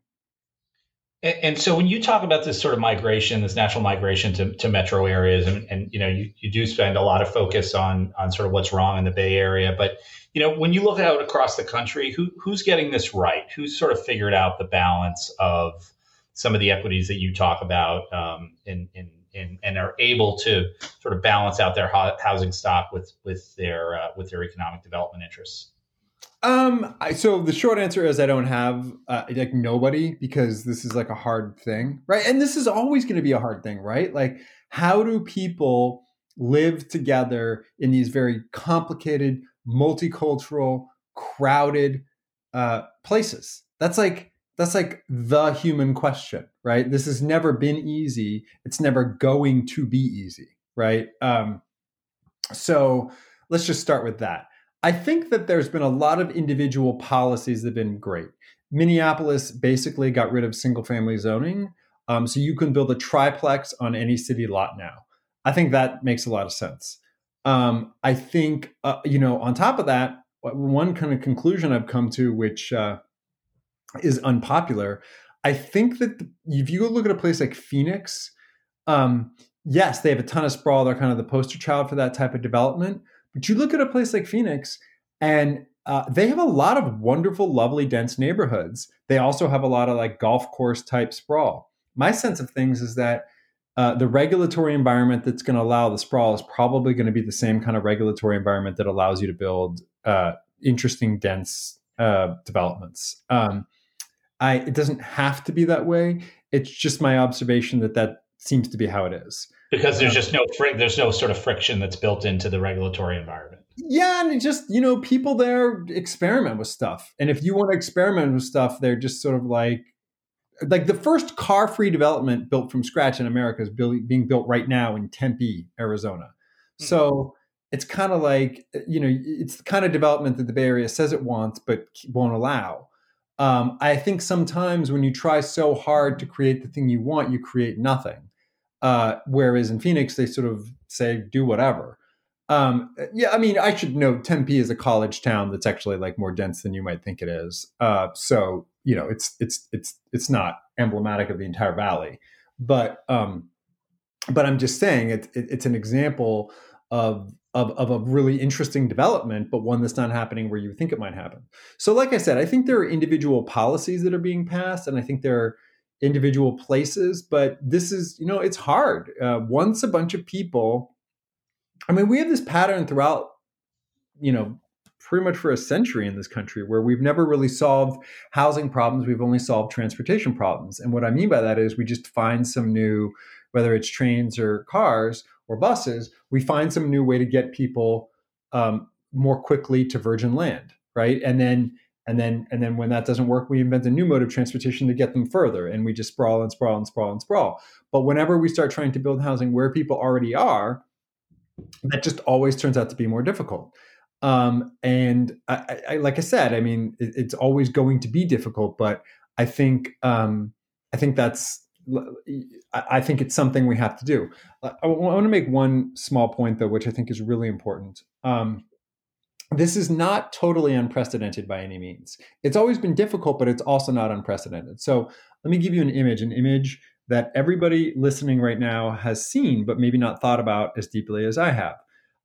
And, and, so when you talk about this sort of migration, this national migration to, to metro areas, and, and you know, you, you do spend a lot of focus on on sort of what's wrong in the Bay Area, but you know, when you look out across the country, who who's getting this right? Who's sort of figured out the balance of some of the equities that you talk about um, in, in, in, and are able to sort of balance out their housing stock with with their uh, with their economic development interests? Um, I, so the short answer is I don't have uh, like nobody because this is like a hard thing, right? And this is always going to be a hard thing, right? Like, how do people live together in these very complicated, multicultural, crowded uh, places? That's like that's like the human question, right? This has never been easy. It's never going to be easy, right? Um, so let's just start with that. I think that there's been a lot of individual policies that have been great. Minneapolis basically got rid of single family zoning. Um, so you can build a triplex on any city lot now. I think that makes a lot of sense. Um, I think, uh, you know, on top of that, one kind of conclusion I've come to, which uh, is unpopular, I think that if you go look at a place like Phoenix, um, yes, they have a ton of sprawl. They're kind of the poster child for that type of development. But you look at a place like Phoenix, and uh, they have a lot of wonderful, lovely, dense neighborhoods. They also have a lot of like golf course type sprawl. My sense of things is that uh, the regulatory environment that's going to allow the sprawl is probably going to be the same kind of regulatory environment that allows you to build uh, interesting, dense uh, developments. Um, I, it doesn't have to be that way. It's just my observation that that seems to be how it is because there's just no fr- there's no sort of friction that's built into the regulatory environment. Yeah, and just you know, people there experiment with stuff, and if you want to experiment with stuff, they're just sort of like like the first car-free development built from scratch in America is being built right now in Tempe, Arizona. Mm-hmm. So it's kind of like you know, it's the kind of development that the Bay Area says it wants but won't allow. Um, I think sometimes when you try so hard to create the thing you want, you create nothing. Uh, whereas in Phoenix, they sort of say, do whatever. Um, yeah, I mean, I should note Tempe is a college town that's actually like more dense than you might think it is. Uh, so you know, it's it's it's it's not emblematic of the entire valley, but um, but I'm just saying it, it, it's an example of, of of a really interesting development, but one that's not happening where you think it might happen. So, like I said, I think there are individual policies that are being passed, and I think there are individual places, but this is, you know, it's hard. Uh, once a bunch of people, I mean, we have this pattern throughout, you know, pretty much for a century in this country where we've never really solved housing problems. We've only solved transportation problems. And what I mean by that is we just find some new, whether it's trains or cars or buses, we find some new way to get people um, more quickly to virgin land, right? And then and then and then when that doesn't work we invent a new mode of transportation to get them further and we just sprawl and sprawl and sprawl and sprawl but whenever we start trying to build housing where people already are that just always turns out to be more difficult um, and I, I, like i said i mean it, it's always going to be difficult but i think um, i think that's I think it's something we have to do. I want to make one small point, though, which I think is really important. Um, this is not totally unprecedented by any means. It's always been difficult, but it's also not unprecedented. So let me give you an image, an image that everybody listening right now has seen, but maybe not thought about as deeply as I have.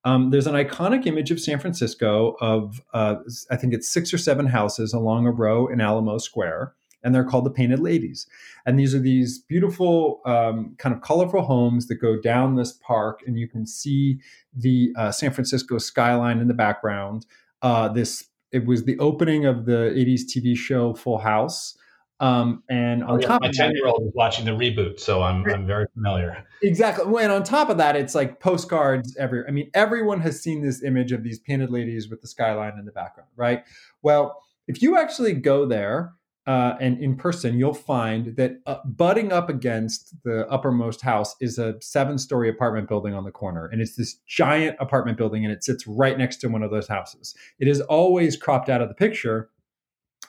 Um, there's an iconic image of San Francisco of, uh, I think it's six or seven houses along a row in Alamo Square and they're called the Painted Ladies. And these are these beautiful, um, kind of colorful homes that go down this park, and you can see the uh, San Francisco skyline in the background. Uh, this it was the opening of the '80s TV show Full House. Um, and on oh, yeah, top, my ten-year-old is watching the reboot, so I'm I'm very familiar. Exactly. And on top of that, it's like postcards. Every, I mean, everyone has seen this image of these painted ladies with the skyline in the background, right? Well, if you actually go there uh, and in person, you'll find that uh, butting up against the uppermost house is a seven story apartment building on the corner. And it's this giant apartment building, and it sits right next to one of those houses. It is always cropped out of the picture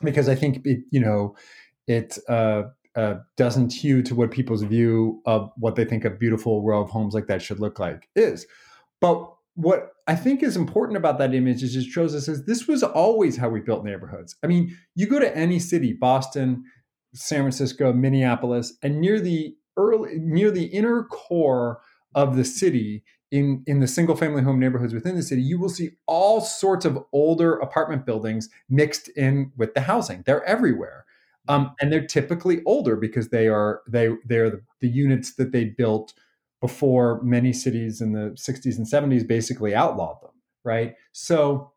because I think it, you know, it uh, uh doesn't hew to what people's view of what they think a beautiful row of homes like that should look like is. But what I think is important about that image is it shows us is this was always how we built neighborhoods. I mean, you go to any city, Boston, San Francisco, Minneapolis, and near the early near the inner core of the city in in the single family home neighborhoods within the city you will see all sorts of older apartment buildings mixed in with the housing they're everywhere um, and they're typically older because they are they they're the, the units that they built before many cities in the 60s and 70s basically outlawed them right so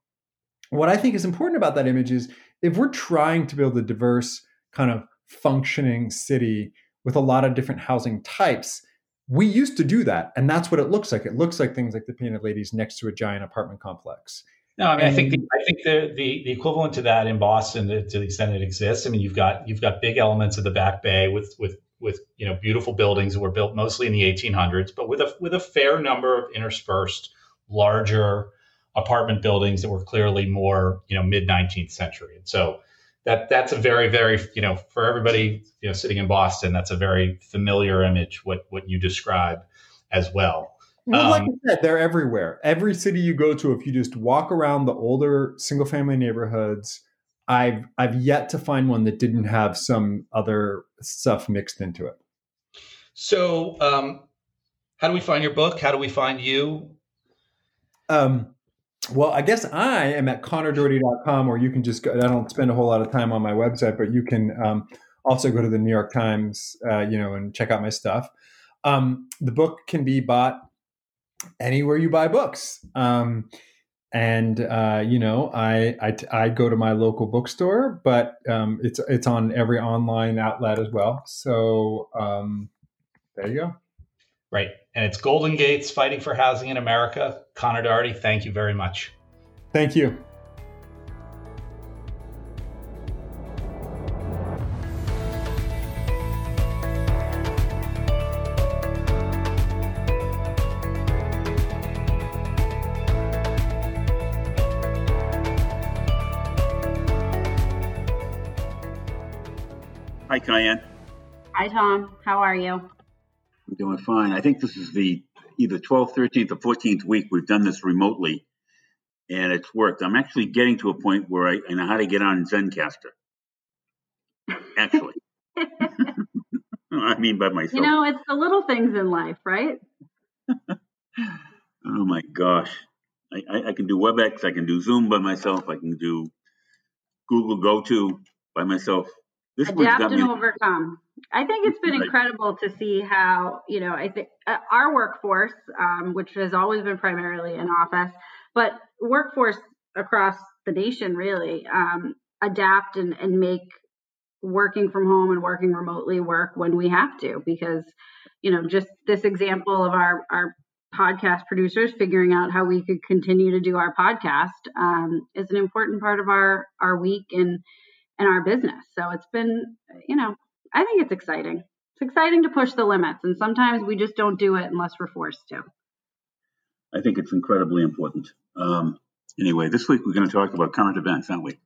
what i think is important about that image is if we're trying to build a diverse kind of functioning city with a lot of different housing types we used to do that and that's what it looks like it looks like things like the painted ladies next to a giant apartment complex no, I mean, I think the, I think the, the, the equivalent to that in Boston, to, to, the extent it exists. I mean, you've got you've got big elements of the Back Bay with with with you know beautiful buildings that were built mostly in the 1800s, but with a with a fair number of interspersed larger apartment buildings that were clearly more you know mid 19th century. And so that that's a very very you know for everybody you know sitting in Boston, that's a very familiar image what what you describe as well. Well, um, like I said, they're everywhere. Every city you go to, if you just walk around the older single family neighborhoods, I've I've yet to find one that didn't have some other stuff mixed into it. So, um, how do we find your book? How do we find you? Um, well, I guess I am at conordougherty.com, or you can just go. I don't spend a whole lot of time on my website, but you can um, also go to the New York Times, uh, you know, and check out my stuff. Um, the book can be bought anywhere you buy books. Um, and uh, you know, I, I, I go to my local bookstore, but um, it's it's on every online outlet as well. So um, there you go. Right. And it's Golden Gates fighting for housing in America. Conor Dougherty, thank you very much. Thank you. Hi, Tom. How are you? I'm doing fine. I think this is the either 12th, 13th, or 14th week we've done this remotely, and it's worked. I'm actually getting to a point where I, I know how to get on Zencastr. Actually, I mean by myself. You know, it's the little things in life, right? oh my gosh, I, I, I, can do WebEx, I can do Zoom by myself, I can do Google Go To by myself. This Adapt and overcome. I think it's been incredible to see how, you know, I think uh, our workforce, um, which has always been primarily in office, but workforce across the nation really um, adapt and, and make working from home and working remotely work when we have to because you know just this example of our our podcast producers figuring out how we could continue to do our podcast um, is an important part of our our week and and our business so it's been you know I think it's exciting. It's exciting to push the limits, and sometimes we just don't do it unless we're forced to. I think it's incredibly important. Um, anyway, this week we're going to talk about current events, aren't we?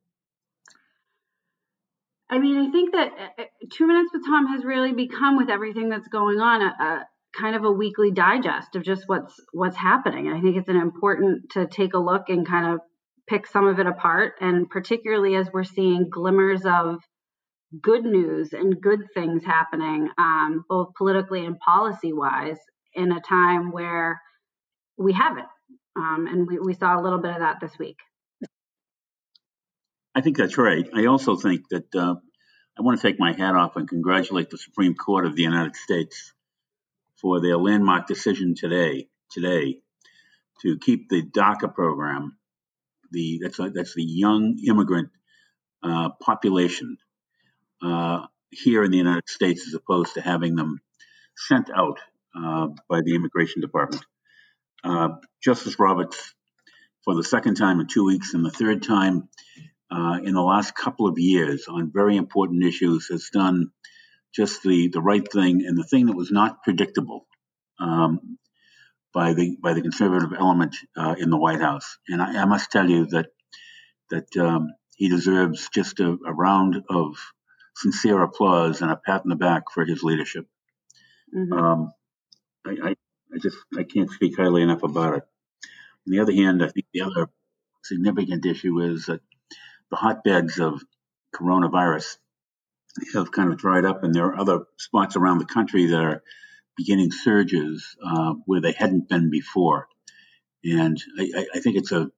I mean, I think that uh, uh, Two Minutes with Tom has really become, with everything that's going on, a, a kind of a weekly digest of just what's what's happening. And I think it's an important to take a look and kind of pick some of it apart, and particularly as we're seeing glimmers of good news and good things happening, um, both politically and policy wise, in a time where we haven't. Um, and we, we saw a little bit of that this week. I think that's right. I also think that uh, I want to take my hat off and congratulate the Supreme Court of the United States for their landmark decision today. Today, to keep the DACA program, the that's a, that's the young immigrant uh, population uh, here in the United States as opposed to having them sent out uh, by the Immigration Department. Uh, Justice Roberts, for the second time in two weeks and the third time uh, in the last couple of years on very important issues, has done just the, the right thing and the thing that was not predictable um, by the by the conservative element uh, in the White House. And I, I, must tell you that that um, he deserves just a, a round of sincere applause and a pat on the back for his leadership. Mm-hmm. Um, I, I, I, just I can't speak highly enough about it. On the other hand, I think the other significant issue is that the hotbeds of coronavirus have kind of dried up, and there are other spots around the country that are beginning surges uh, where they hadn't been before. And I, I think it's a,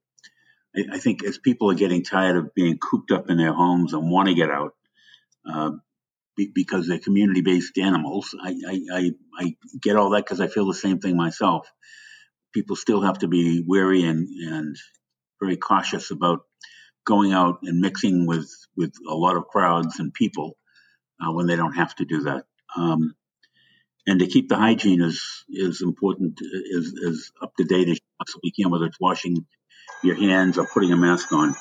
I think as people are getting tired of being cooped up in their homes and want to get out, uh, because they're community-based animals, I, I, I, I get all that because I feel the same thing myself. People still have to be wary and, and very cautious about going out and mixing with, with a lot of crowds and people uh, when they don't have to do that. Um, and to keep the hygiene is is important, is as up to date as you possibly can, whether it's washing your hands or putting a mask on.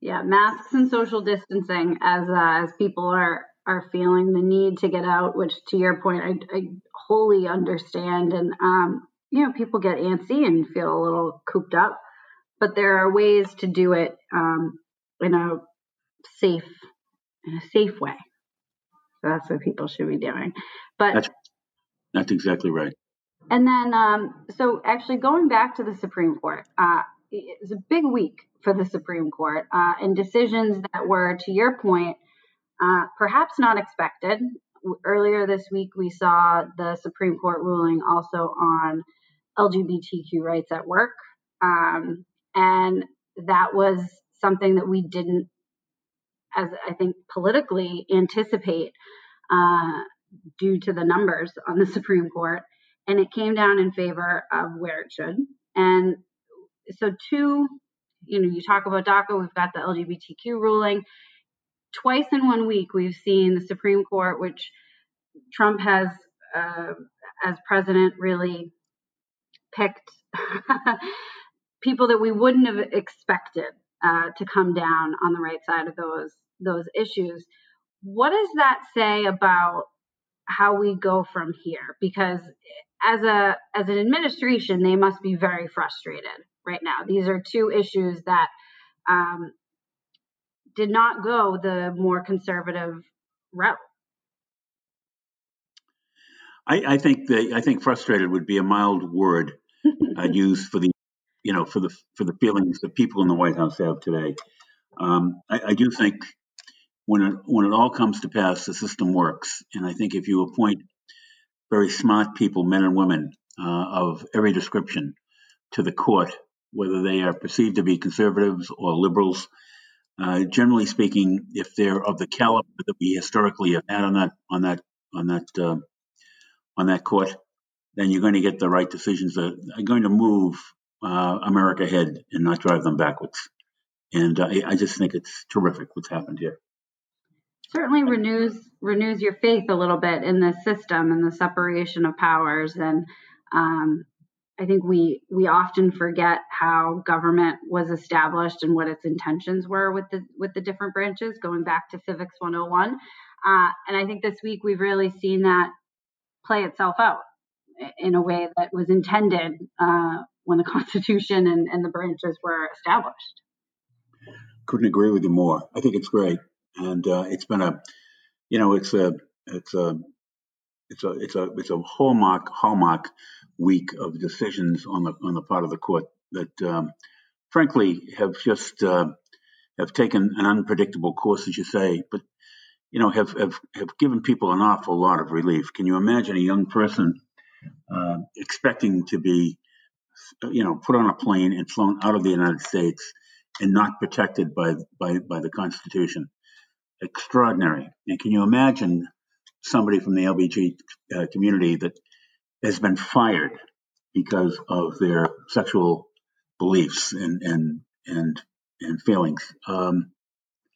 Yeah, masks and social distancing as uh, as people are are feeling the need to get out, which to your point, I, I wholly understand. And um, you know, people get antsy and feel a little cooped up, but there are ways to do it um, in a safe in a safe way. So that's what people should be doing. But that's, that's exactly right. And then, um, so actually going back to the Supreme Court, uh, it was a big week for the Supreme Court uh, and decisions that were, to your point, uh, perhaps not expected. Earlier this week, we saw the Supreme Court ruling also on LGBTQ rights at work. Um, and that was something that we didn't, as I think, politically anticipate uh, due to the numbers on the Supreme Court. And it came down in favor of where it should. And so, two, you know, you talk about DACA, we've got the LGBTQ ruling. Twice in one week, we've seen the Supreme Court, which Trump has, uh, as president, really picked people that we wouldn't have expected uh, to come down on the right side of those those issues. What does that say about how we go from here? Because as a as an administration, they must be very frustrated right now. These are two issues that um, did not go the more conservative route. I, I think the I think frustrated would be a mild word I'd use for the you know for the for the feelings that people in the White House have today. Um, I, I, do think when it when it all comes to pass, the system works, and I think if you appoint very smart people, men and women uh, of every description, to the court, whether they are perceived to be conservatives or liberals, uh, generally speaking, if they're of the caliber that we historically have had on that on that on that uh, on that court, then you're going to get the right decisions that are going to move uh, America ahead and not drive them backwards. And uh, I just think it's terrific what's happened here. Certainly renews renews your faith a little bit in the system and the separation of powers. And um, I think we we often forget how government was established and what its intentions were with the with the different branches, going back to Civics 101. Uh, and I think this week we've really seen that play itself out in a way that was intended uh, when the Constitution and, and the branches were established. Couldn't agree with you more. I think it's great, and uh, it's been a, you know, it's a, it's a, it's a, it's a, it's a hallmark hallmark week of decisions on the on the part of the court that, um, frankly, have just uh, have taken an unpredictable course, as you say, but you know, have, have, have given people an awful lot of relief. Can you imagine a young person uh, expecting to be, you know, put on a plane and flown out of the United States and not protected by by by the Constitution. Extraordinary. And can you imagine somebody from the LBG uh, community that has been fired because of their sexual beliefs and and and and feelings? Um,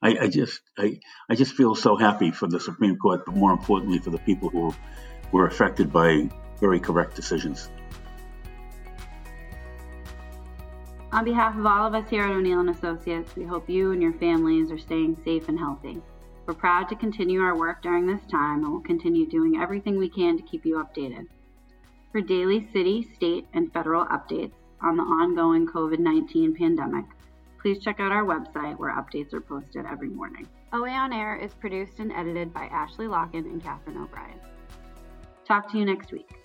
I, I, just I, I just feel so happy for the Supreme Court, but more importantly for the people who were affected by very correct decisions. On behalf of all of us here at O'Neill and Associates, we hope you and your families are staying safe and healthy. We're proud to continue our work during this time and we'll continue doing everything we can to keep you updated. For daily city, state, and federal updates on the ongoing COVID 19 pandemic, please check out our website where updates are posted every morning. OA On Air is produced and edited by Ashley Locken and Catherine O'Brien. Talk to you next week.